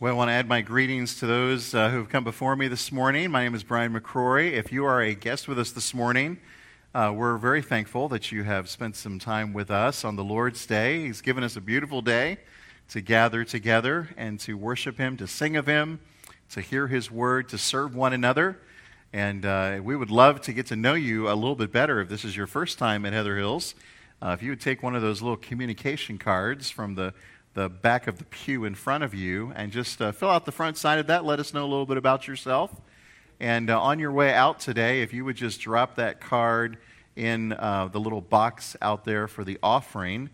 Well, I want to add my greetings to those uh, who have come before me this morning. My name is Brian McCrory. If you are a guest with us this morning, uh, we're very thankful that you have spent some time with us on the Lord's Day. He's given us a beautiful day to gather together and to worship Him, to sing of Him, to hear His word, to serve one another. And uh, we would love to get to know you a little bit better if this is your first time at Heather Hills. Uh, if you would take one of those little communication cards from the the back of the pew in front of you and just uh, fill out the front side of that. Let us know a little bit about yourself. And uh, on your way out today, if you would just drop that card in uh, the little box out there for the offering,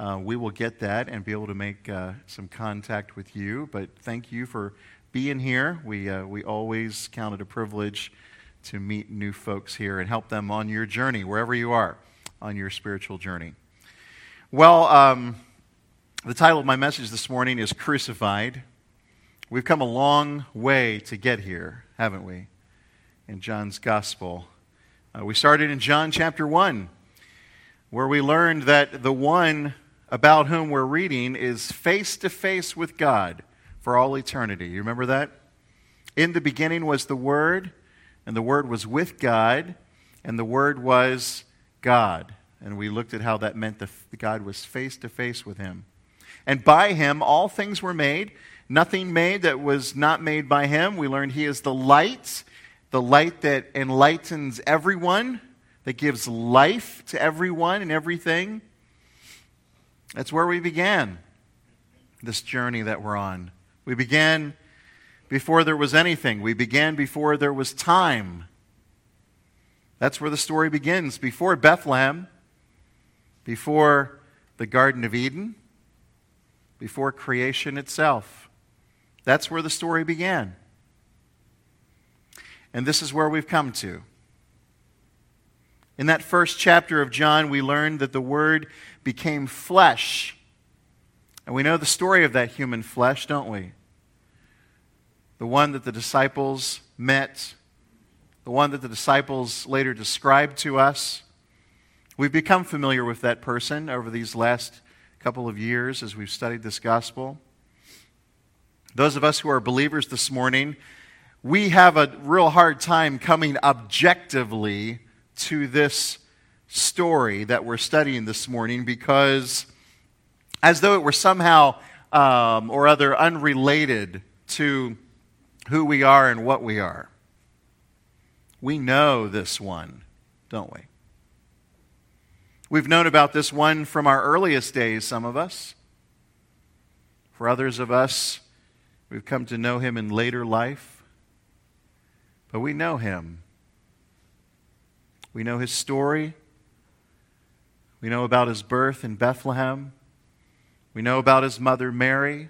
uh, we will get that and be able to make uh, some contact with you. But thank you for being here. We, uh, we always count it a privilege to meet new folks here and help them on your journey, wherever you are on your spiritual journey. Well, um, the title of my message this morning is Crucified. We've come a long way to get here, haven't we? In John's Gospel. Uh, we started in John chapter 1, where we learned that the one about whom we're reading is face to face with God for all eternity. You remember that? In the beginning was the Word, and the Word was with God, and the Word was God. And we looked at how that meant that God was face to face with him. And by him all things were made, nothing made that was not made by him. We learned he is the light, the light that enlightens everyone, that gives life to everyone and everything. That's where we began this journey that we're on. We began before there was anything, we began before there was time. That's where the story begins. Before Bethlehem, before the Garden of Eden, before creation itself. That's where the story began. And this is where we've come to. In that first chapter of John, we learned that the Word became flesh. And we know the story of that human flesh, don't we? The one that the disciples met, the one that the disciples later described to us. We've become familiar with that person over these last couple of years as we've studied this gospel. Those of us who are believers this morning, we have a real hard time coming objectively to this story that we're studying this morning because, as though it were somehow um, or other unrelated to who we are and what we are. We know this one, don't we? We've known about this one from our earliest days, some of us. For others of us, we've come to know him in later life. But we know him. We know his story. We know about his birth in Bethlehem. We know about his mother, Mary.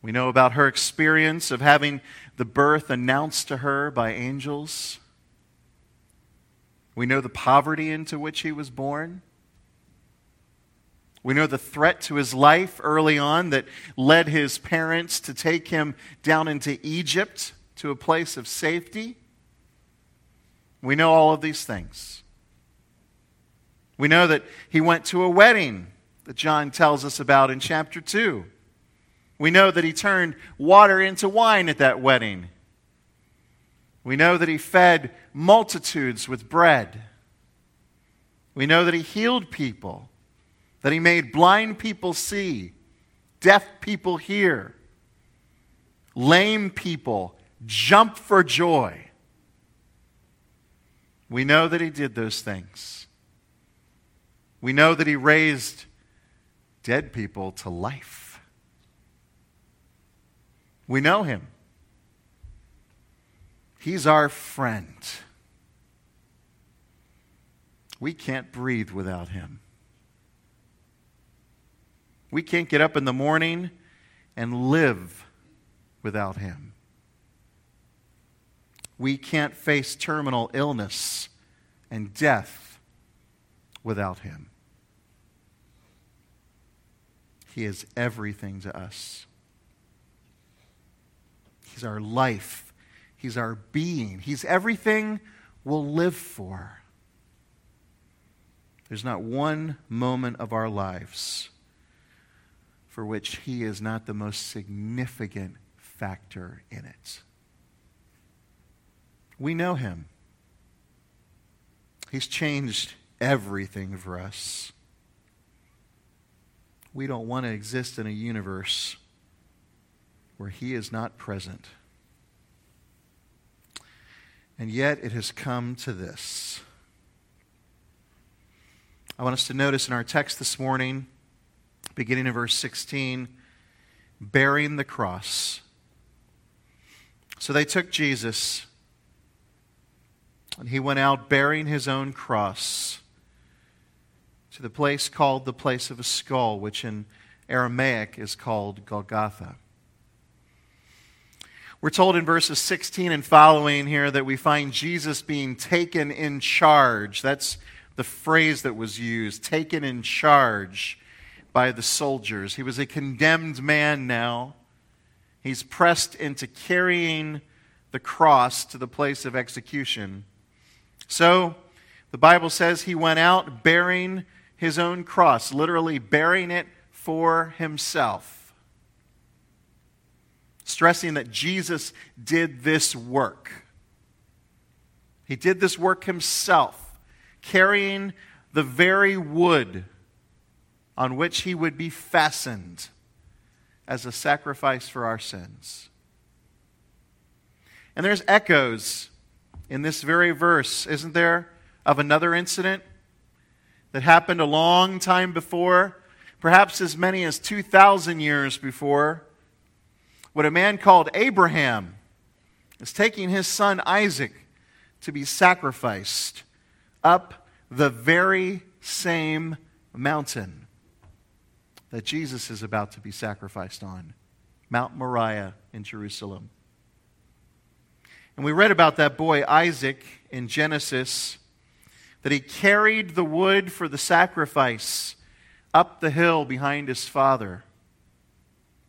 We know about her experience of having the birth announced to her by angels. We know the poverty into which he was born. We know the threat to his life early on that led his parents to take him down into Egypt to a place of safety. We know all of these things. We know that he went to a wedding that John tells us about in chapter 2. We know that he turned water into wine at that wedding. We know that he fed multitudes with bread. We know that he healed people, that he made blind people see, deaf people hear, lame people jump for joy. We know that he did those things. We know that he raised dead people to life. We know him. He's our friend. We can't breathe without him. We can't get up in the morning and live without him. We can't face terminal illness and death without him. He is everything to us. He's our life He's our being. He's everything we'll live for. There's not one moment of our lives for which he is not the most significant factor in it. We know him. He's changed everything for us. We don't want to exist in a universe where he is not present. And yet it has come to this. I want us to notice in our text this morning, beginning in verse 16, bearing the cross. So they took Jesus, and he went out bearing his own cross to the place called the place of a skull, which in Aramaic is called Golgotha. We're told in verses 16 and following here that we find Jesus being taken in charge. That's the phrase that was used taken in charge by the soldiers. He was a condemned man now. He's pressed into carrying the cross to the place of execution. So, the Bible says he went out bearing his own cross, literally bearing it for himself stressing that Jesus did this work. He did this work himself, carrying the very wood on which he would be fastened as a sacrifice for our sins. And there's echoes in this very verse, isn't there, of another incident that happened a long time before, perhaps as many as 2,000 years before what a man called Abraham is taking his son Isaac to be sacrificed up the very same mountain that Jesus is about to be sacrificed on Mount Moriah in Jerusalem. And we read about that boy Isaac in Genesis that he carried the wood for the sacrifice up the hill behind his father,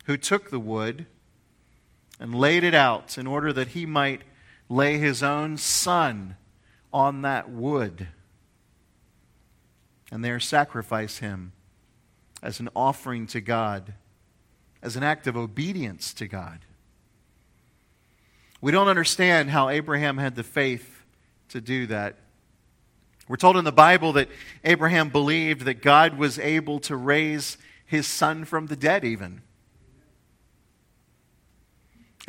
who took the wood and laid it out in order that he might lay his own son on that wood and there sacrifice him as an offering to God, as an act of obedience to God. We don't understand how Abraham had the faith to do that. We're told in the Bible that Abraham believed that God was able to raise his son from the dead, even.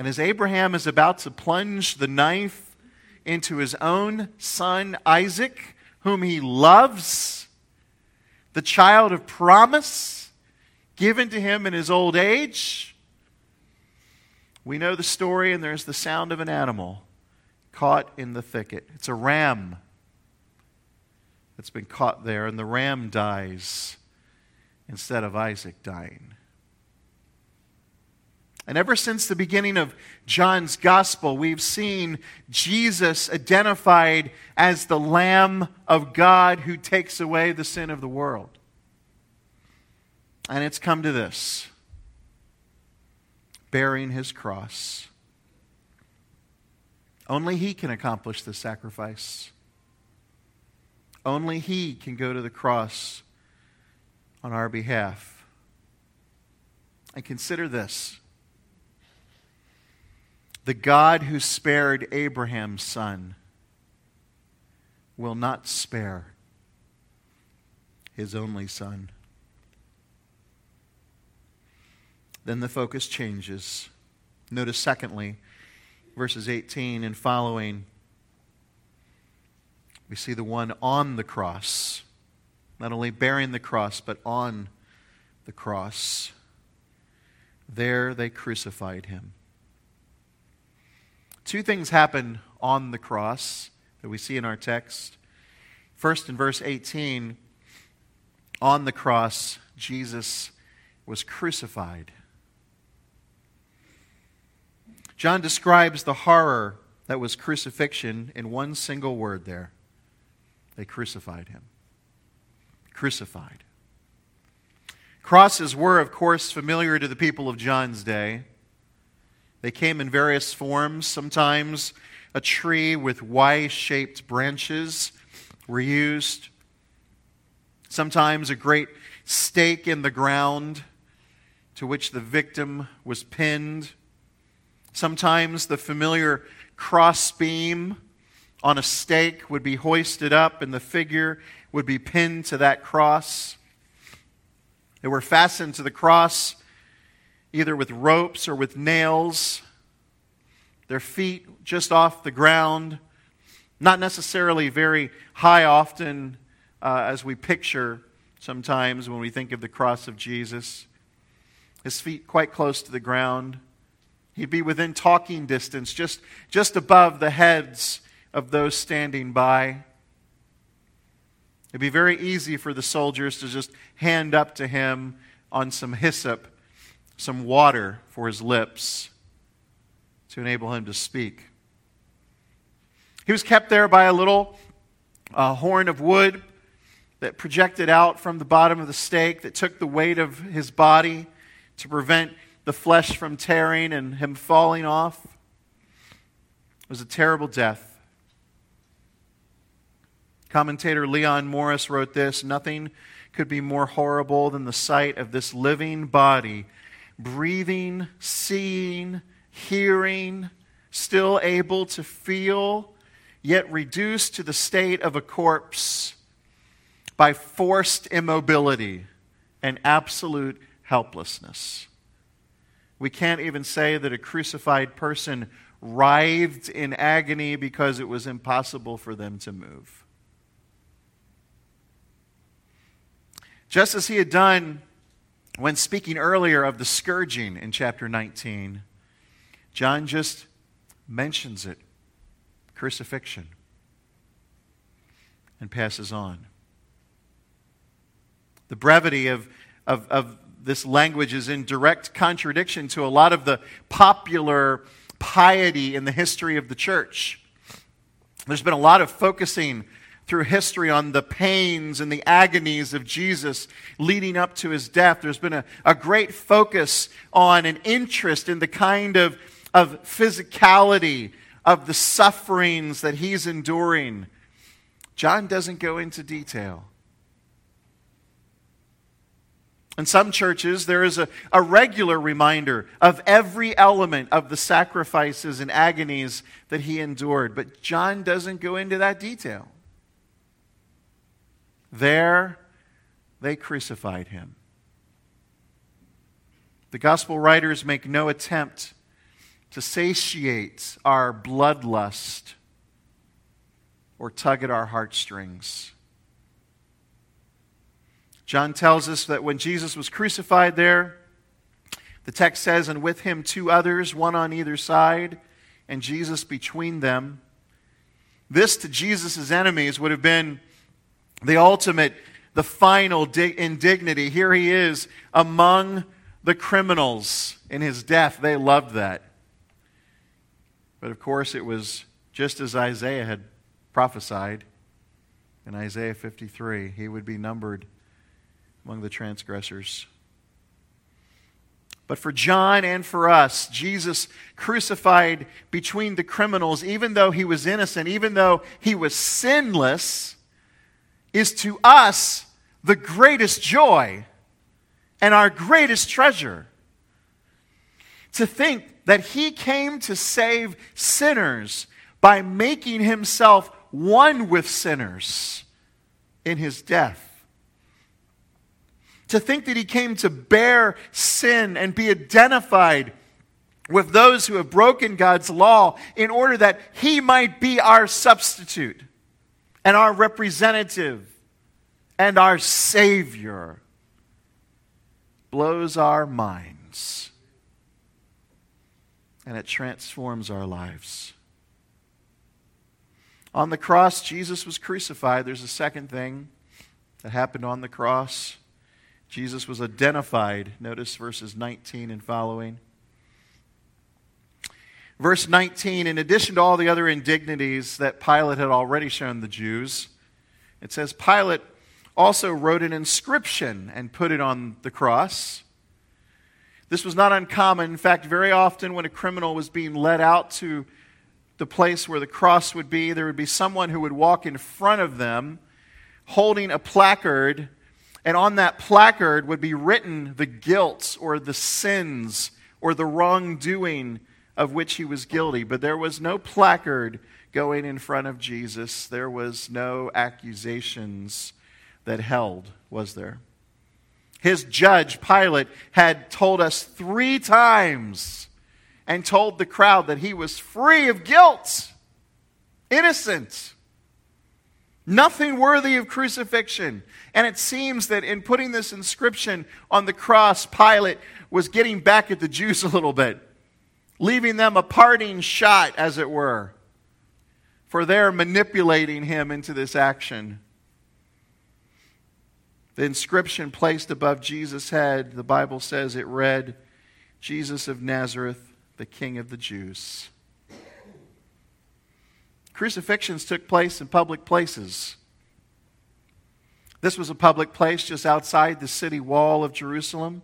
And as Abraham is about to plunge the knife into his own son Isaac, whom he loves, the child of promise given to him in his old age, we know the story, and there's the sound of an animal caught in the thicket. It's a ram that's been caught there, and the ram dies instead of Isaac dying. And ever since the beginning of John's gospel, we've seen Jesus identified as the Lamb of God who takes away the sin of the world. And it's come to this bearing his cross. Only he can accomplish the sacrifice. Only he can go to the cross on our behalf. And consider this the God who spared Abraham's son will not spare his only son. Then the focus changes. Notice, secondly, verses 18 and following, we see the one on the cross, not only bearing the cross, but on the cross. There they crucified him. Two things happen on the cross that we see in our text. First, in verse 18, on the cross, Jesus was crucified. John describes the horror that was crucifixion in one single word there. They crucified him. Crucified. Crosses were, of course, familiar to the people of John's day. They came in various forms. Sometimes a tree with Y shaped branches were used. Sometimes a great stake in the ground to which the victim was pinned. Sometimes the familiar crossbeam on a stake would be hoisted up and the figure would be pinned to that cross. They were fastened to the cross either with ropes or with nails, their feet just off the ground, not necessarily very high often uh, as we picture sometimes when we think of the cross of Jesus. His feet quite close to the ground. He'd be within talking distance, just, just above the heads of those standing by. It'd be very easy for the soldiers to just hand up to him on some hyssop some water for his lips to enable him to speak. He was kept there by a little uh, horn of wood that projected out from the bottom of the stake that took the weight of his body to prevent the flesh from tearing and him falling off. It was a terrible death. Commentator Leon Morris wrote this Nothing could be more horrible than the sight of this living body breathing, seeing, hearing, still able to feel, yet reduced to the state of a corpse by forced immobility and absolute helplessness. We can't even say that a crucified person writhed in agony because it was impossible for them to move. Just as he had done when speaking earlier of the scourging in chapter 19, John just mentions it crucifixion and passes on. The brevity of, of, of this language is in direct contradiction to a lot of the popular piety in the history of the church. There's been a lot of focusing through history on the pains and the agonies of Jesus leading up to his death. There's been a, a great focus on an interest in the kind of, of physicality of the sufferings that he's enduring. John doesn't go into detail. In some churches, there is a, a regular reminder of every element of the sacrifices and agonies that he endured, but John doesn't go into that detail. There, they crucified him. The gospel writers make no attempt to satiate our bloodlust or tug at our heartstrings. John tells us that when Jesus was crucified there, the text says, and with him two others, one on either side, and Jesus between them. This to Jesus' enemies would have been the ultimate, the final indignity. Here he is among the criminals in his death. They loved that. But of course, it was just as Isaiah had prophesied in Isaiah 53 he would be numbered among the transgressors. But for John and for us, Jesus crucified between the criminals, even though he was innocent, even though he was sinless is to us the greatest joy and our greatest treasure. To think that he came to save sinners by making himself one with sinners in his death. To think that he came to bear sin and be identified with those who have broken God's law in order that he might be our substitute and our representative and our Savior blows our minds and it transforms our lives. On the cross, Jesus was crucified. There's a second thing that happened on the cross. Jesus was identified. Notice verses 19 and following. Verse 19, in addition to all the other indignities that Pilate had already shown the Jews, it says Pilate also wrote an inscription and put it on the cross. This was not uncommon. In fact, very often when a criminal was being led out to the place where the cross would be, there would be someone who would walk in front of them holding a placard And on that placard would be written the guilt or the sins or the wrongdoing of which he was guilty. But there was no placard going in front of Jesus, there was no accusations that held, was there? His judge, Pilate, had told us three times and told the crowd that he was free of guilt, innocent, nothing worthy of crucifixion. And it seems that in putting this inscription on the cross, Pilate was getting back at the Jews a little bit, leaving them a parting shot, as it were, for their manipulating him into this action. The inscription placed above Jesus' head, the Bible says it read, Jesus of Nazareth, the King of the Jews. Crucifixions took place in public places. This was a public place just outside the city wall of Jerusalem.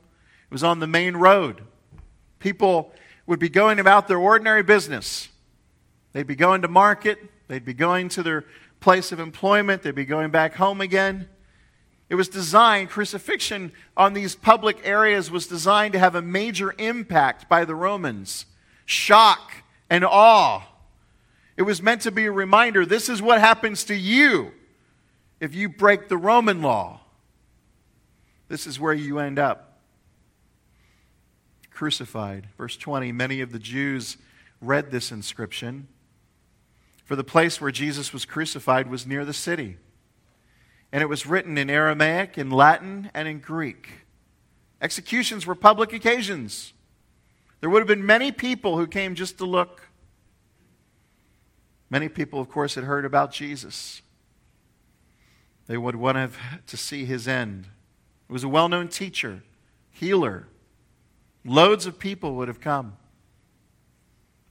It was on the main road. People would be going about their ordinary business. They'd be going to market, they'd be going to their place of employment, they'd be going back home again. It was designed, crucifixion on these public areas was designed to have a major impact by the Romans shock and awe. It was meant to be a reminder this is what happens to you if you break the Roman law. This is where you end up crucified. Verse 20 Many of the Jews read this inscription, for the place where Jesus was crucified was near the city and it was written in Aramaic, in Latin, and in Greek. Executions were public occasions. There would have been many people who came just to look. Many people, of course, had heard about Jesus. They would want to see his end. He was a well known teacher, healer. Loads of people would have come.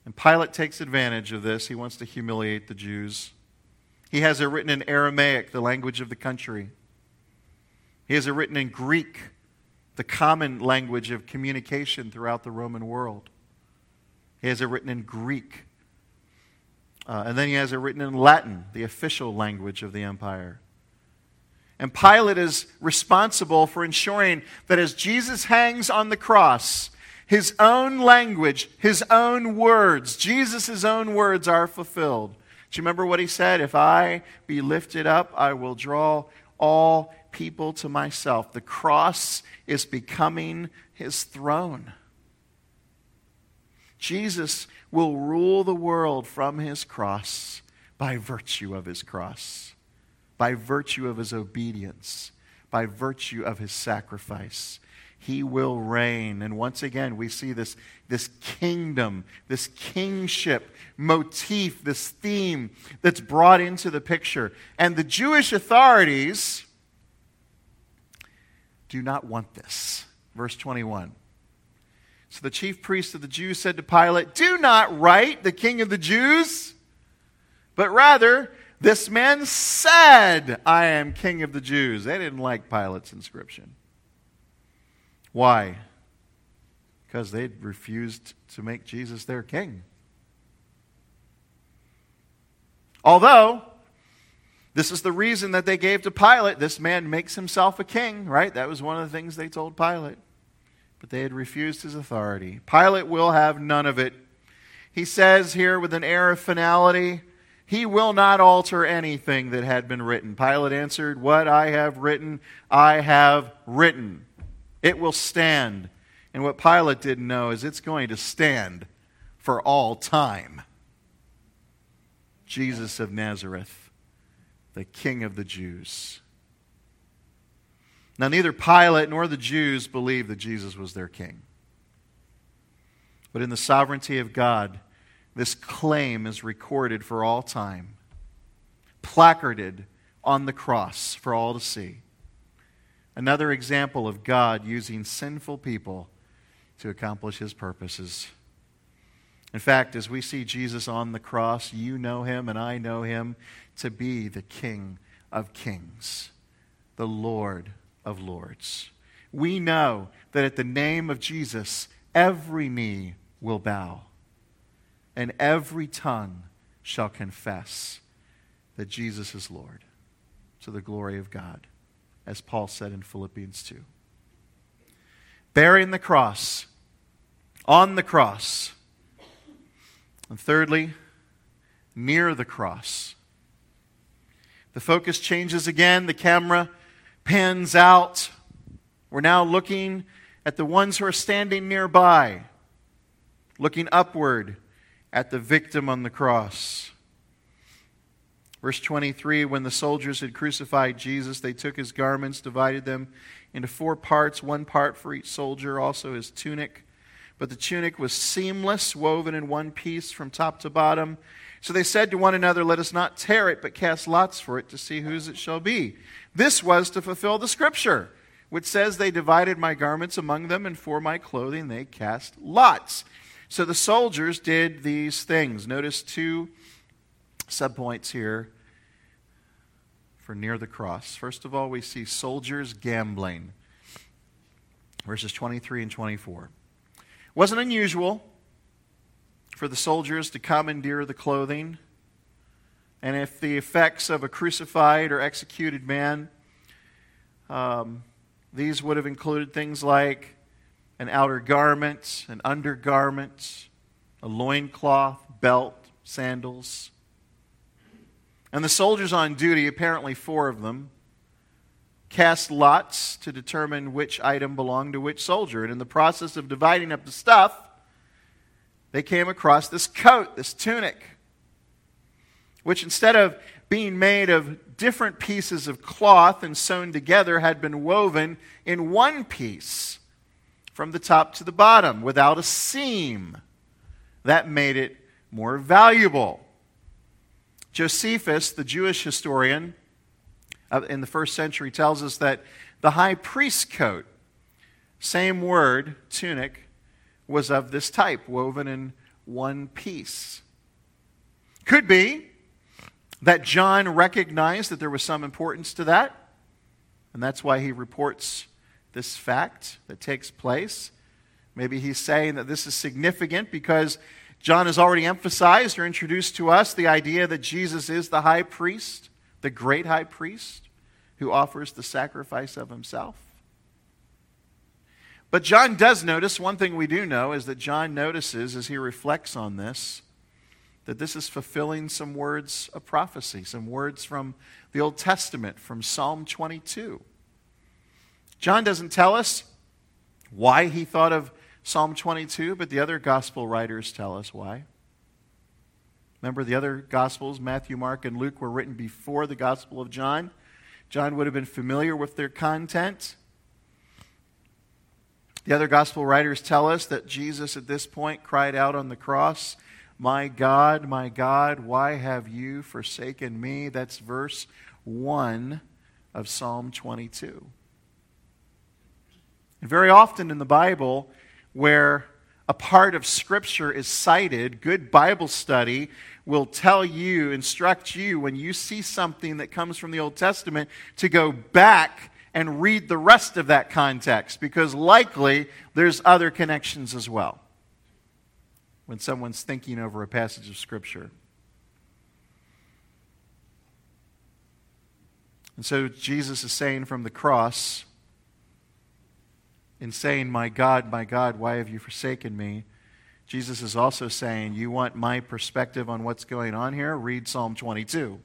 And Pilate takes advantage of this. He wants to humiliate the Jews. He has it written in Aramaic, the language of the country. He has it written in Greek, the common language of communication throughout the Roman world. He has it written in Greek. Uh, and then he has it written in Latin, the official language of the empire. And Pilate is responsible for ensuring that as Jesus hangs on the cross, his own language, his own words, Jesus' own words are fulfilled. Do you remember what he said? If I be lifted up, I will draw all people to myself. The cross is becoming his throne. Jesus will rule the world from his cross by virtue of his cross, by virtue of his obedience, by virtue of his sacrifice. He will reign. And once again, we see this, this kingdom, this kingship motif, this theme that's brought into the picture. And the Jewish authorities do not want this. Verse 21. So the chief priest of the Jews said to Pilate, Do not write the king of the Jews, but rather, this man said, I am king of the Jews. They didn't like Pilate's inscription. Why? Because they'd refused to make Jesus their king. Although, this is the reason that they gave to Pilate this man makes himself a king, right? That was one of the things they told Pilate. But they had refused his authority. Pilate will have none of it. He says here with an air of finality, he will not alter anything that had been written. Pilate answered, What I have written, I have written. It will stand. And what Pilate didn't know is it's going to stand for all time. Jesus of Nazareth, the King of the Jews. Now, neither Pilate nor the Jews believed that Jesus was their king. But in the sovereignty of God, this claim is recorded for all time, placarded on the cross for all to see. Another example of God using sinful people to accomplish his purposes. In fact, as we see Jesus on the cross, you know him and I know him to be the King of kings, the Lord of lords. We know that at the name of Jesus, every knee will bow and every tongue shall confess that Jesus is Lord to the glory of God. as Paul said in Philippians 2. Bearing the cross, on the cross. And thirdly, near the cross. The focus changes again. The camera pans out. We're now looking at the ones who are standing nearby, looking upward at the victim on the cross. Verse 23 When the soldiers had crucified Jesus, they took his garments, divided them into four parts, one part for each soldier, also his tunic. But the tunic was seamless, woven in one piece from top to bottom. So they said to one another, Let us not tear it, but cast lots for it to see whose it shall be. This was to fulfill the scripture, which says, They divided my garments among them, and for my clothing they cast lots. So the soldiers did these things. Notice two subpoints here for near the cross. First of all, we see soldiers gambling. Verses 23 and 24. It wasn't unusual for the soldiers to commandeer the clothing. And if the effects of a crucified or executed man, um, these would have included things like an outer garment, an undergarment, a loincloth, belt, sandals. And the soldiers on duty, apparently four of them, cast lots to determine which item belonged to which soldier. And in the process of dividing up the stuff, they came across this coat, this tunic, which instead of being made of different pieces of cloth and sewn together, had been woven in one piece from the top to the bottom without a seam. That made it more valuable. Josephus, the Jewish historian uh, in the first century, tells us that the high priest's coat, same word, tunic, was of this type, woven in one piece. Could be that John recognized that there was some importance to that, and that's why he reports this fact that takes place. Maybe he's saying that this is significant because John has already emphasized or introduced to us the idea that Jesus is the high priest, the great high priest, who offers the sacrifice of himself. But John does notice, one thing we do know is that John notices as he reflects on this, that this is fulfilling some words of prophecy, some words from the Old Testament, from Psalm 22. John doesn't tell us why he thought of Psalm 22, but the other gospel writers tell us why. Remember, the other gospels, Matthew, Mark, and Luke, were written before the gospel of John. John would have been familiar with their content. The other gospel writers tell us that Jesus at this point cried out on the cross, My God, my God, why have you forsaken me? That's verse 1 of Psalm 22. And very often in the Bible, where a part of Scripture is cited, good Bible study will tell you, instruct you, when you see something that comes from the Old Testament, to go back and read the rest of that context, because likely there's other connections as well when someone's thinking over a passage of Scripture. And so Jesus is saying from the cross, in saying, My God, my God, why have you forsaken me? Jesus is also saying, You want my perspective on what's going on here? Read Psalm 22.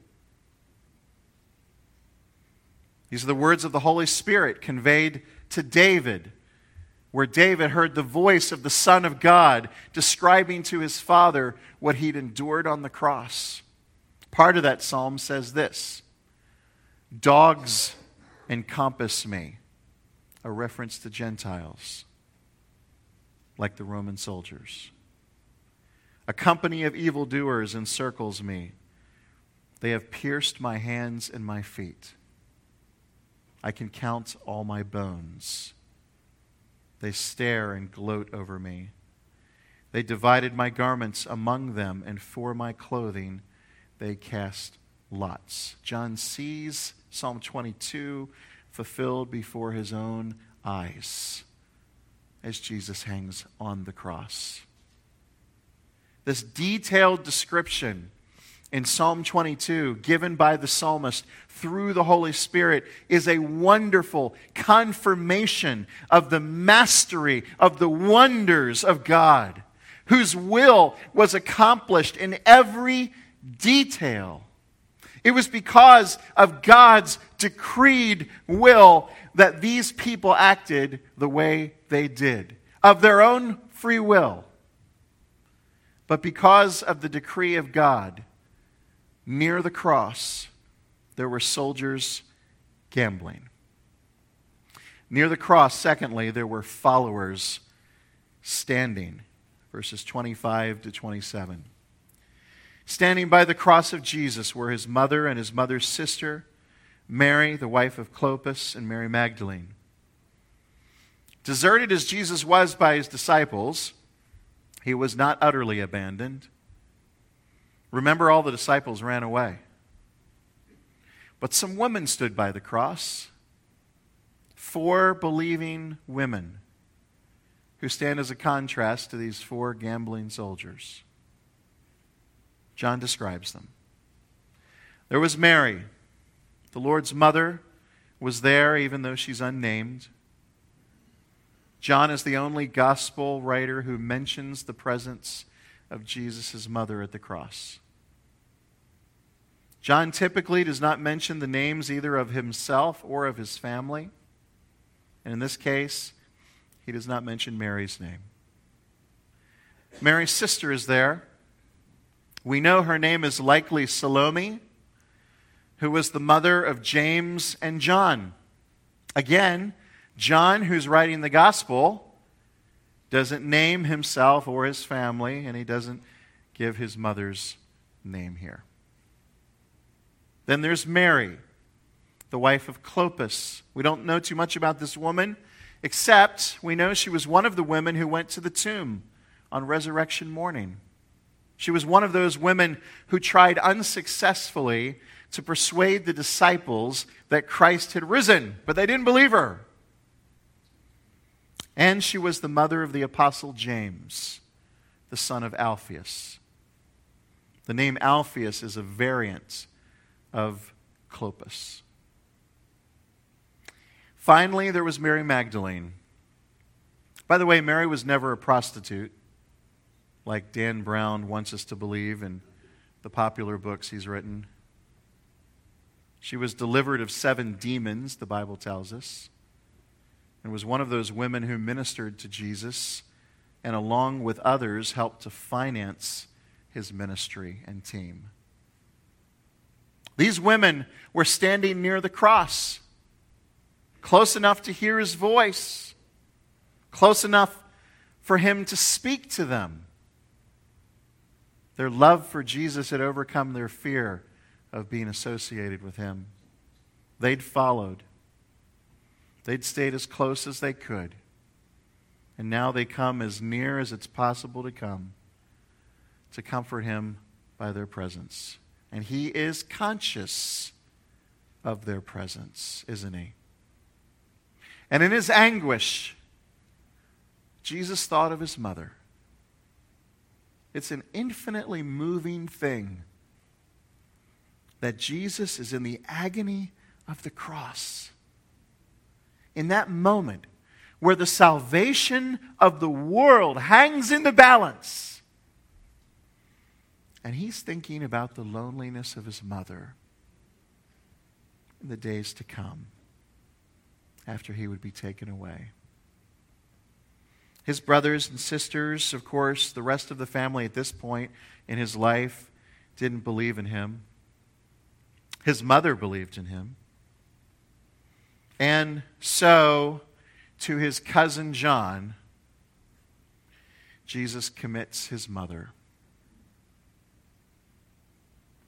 These are the words of the Holy Spirit conveyed to David, where David heard the voice of the Son of God describing to his father what he'd endured on the cross. Part of that psalm says this Dogs encompass me a reference to Gentiles, like the Roman soldiers. A company of evildoers encircles me. They have pierced my hands and my feet. I can count all my bones. They stare and gloat over me. They divided my garments among them, and for my clothing they cast lots. John sees Psalm 22 fulfilled before his own eyes as Jesus hangs on the cross. This detailed description in Psalm 22, given by the psalmist through the Holy Spirit, is a wonderful confirmation of the mastery of the wonders of God, whose will was accomplished in every detail. It was because of God's decreed will that these people acted the way they did, of their own free will. But because of the decree of God, near the cross, there were soldiers gambling. Near the cross, secondly, there were followers standing. Verses 25 to 27. Standing by the cross of Jesus were his mother and his mother's sister, Mary, the wife of Clopas, and Mary Magdalene. Deserted as Jesus was by his disciples, he was not utterly abandoned. Remember, all the disciples ran away. But some women stood by the cross. Four believing women who stand as a contrast to these four gambling soldiers. John describes them. There was Mary, the Lord's mother, was there even though she's unnamed. John is the only gospel writer who mentions the presence of Jesus' mother at the cross. John typically does not mention the names either of himself or of his family. And in this case, he does not mention Mary's name. Mary's sister is there. We know her name is likely Salome, who was the mother of James and John. Again, John, who's writing the gospel, doesn't name himself or his family, and he doesn't give his mother's name here. Then there's Mary, the wife of Clopas. We don't know too much about this woman, except we know she was one of the women who went to the tomb on resurrection morning. She was one of those women who tried unsuccessfully to persuade the disciples that Christ had risen, but they didn't believe her. And she was the mother of the Apostle James, the son of Alphaeus. The name Alphaeus is a variant of Clopas. Finally, there was Mary Magdalene. By the way, Mary was never a prostitute, like Dan Brown wants us to believe in the popular books he's written. She was delivered of seven demons, the Bible tells us and was one of those women who ministered to Jesus and, along with others, helped to finance his ministry and team. These women were standing near the cross, close enough to hear his voice, close enough for him to speak to them. Their love for Jesus had overcome their fear of being associated with him. They'd followed. They'd stayed as close as they could. And now they come as near as it's possible to come to comfort him by their presence. And he is conscious of their presence, isn't he? And in his anguish, Jesus thought of his mother. It's an infinitely moving thing that Jesus is in the agony of the cross in that moment where the salvation of the world hangs in the balance. And he's thinking about the loneliness of his mother in the days to come after he would be taken away. His brothers and sisters, of course, the rest of the family at this point in his life didn't believe in him. His mother believed in him. And so, to his cousin John, Jesus commits his mother.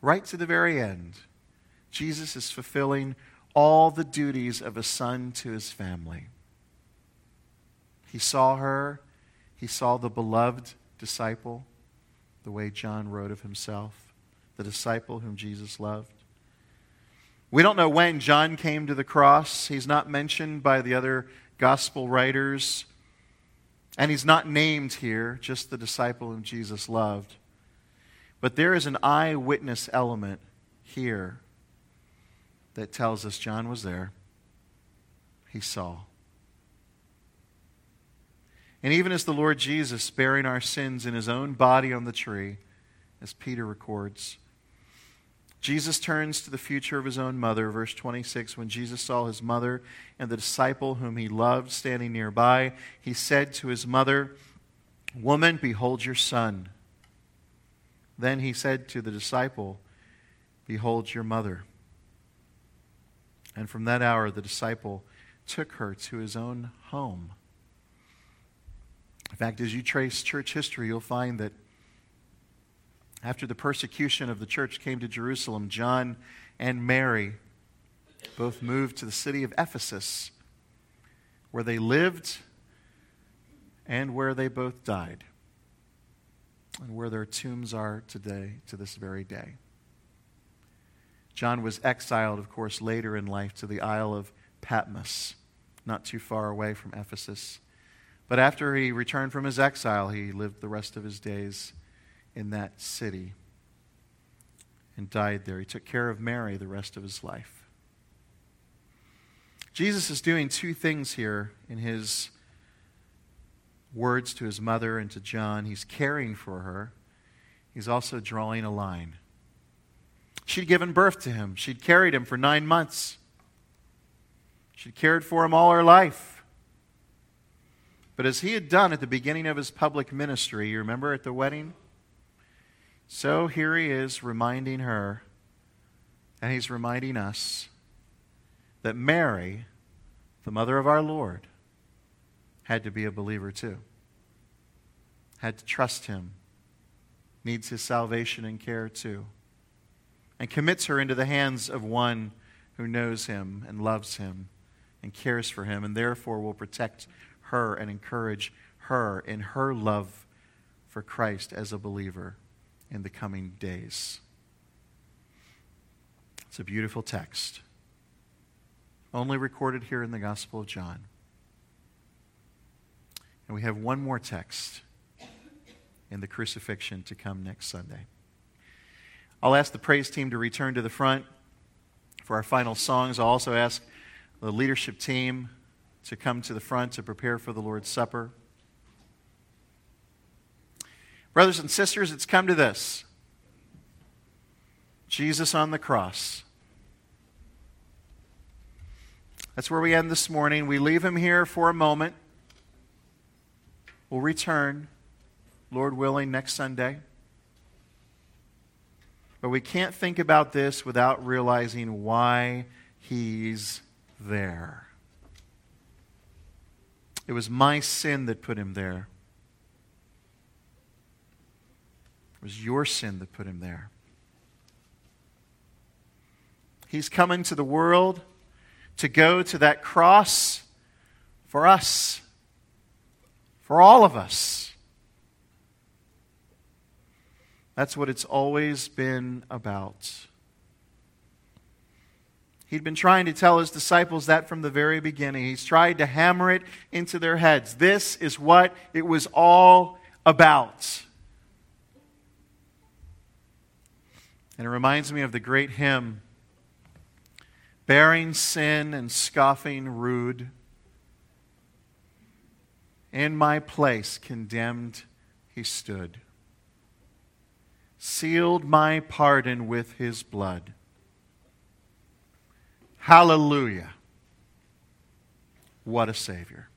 Right to the very end, Jesus is fulfilling all the duties of a son to his family. He saw her, he saw the beloved disciple, the way John wrote of himself, the disciple whom Jesus loved. We don't know when John came to the cross. He's not mentioned by the other gospel writers. And he's not named here, just the disciple whom Jesus loved. But there is an eyewitness element here that tells us John was there. He saw. And even as the Lord Jesus, bearing our sins in his own body on the tree, as Peter records, Jesus turns to the future of his own mother, verse 26. When Jesus saw his mother and the disciple whom he loved standing nearby, he said to his mother, Woman, behold your son. Then he said to the disciple, Behold your mother. And from that hour, the disciple took her to his own home. In fact, as you trace church history, you'll find that after the persecution of the church came to Jerusalem, John and Mary both moved to the city of Ephesus, where they lived and where they both died, and where their tombs are today, to this very day. John was exiled, of course, later in life to the Isle of Patmos, not too far away from Ephesus. But after he returned from his exile, he lived the rest of his days in that city and died there. He took care of Mary the rest of his life. Jesus is doing two things here in his words to his mother and to John. He's caring for her, he's also drawing a line. She'd given birth to him, she'd carried him for nine months, she'd cared for him all her life. But as he had done at the beginning of his public ministry, you remember at the wedding? So here he is reminding her, and he's reminding us, that Mary, the mother of our Lord, had to be a believer too, had to trust him, needs his salvation and care too, and commits her into the hands of one who knows him and loves him and cares for him, and therefore will protect her and encourage her in her love for Christ as a believer in the coming days. It's a beautiful text, only recorded here in the Gospel of John. And we have one more text in the crucifixion to come next Sunday. I'll ask the praise team to return to the front for our final songs. I'll also ask the leadership team to come to the front to prepare for the Lord's Supper. Brothers and sisters, it's come to this Jesus on the cross. That's where we end this morning. We leave him here for a moment. We'll return, Lord willing, next Sunday. But we can't think about this without realizing why he's there. It was my sin that put him there. It was your sin that put him there. He's come into the world to go to that cross for us, for all of us. That's what it's always been about. He'd been trying to tell his disciples that from the very beginning. He's tried to hammer it into their heads. This is what it was all about. And it reminds me of the great hymn bearing sin and scoffing rude. In my place, condemned, he stood, sealed my pardon with his blood. Hallelujah. What a Savior.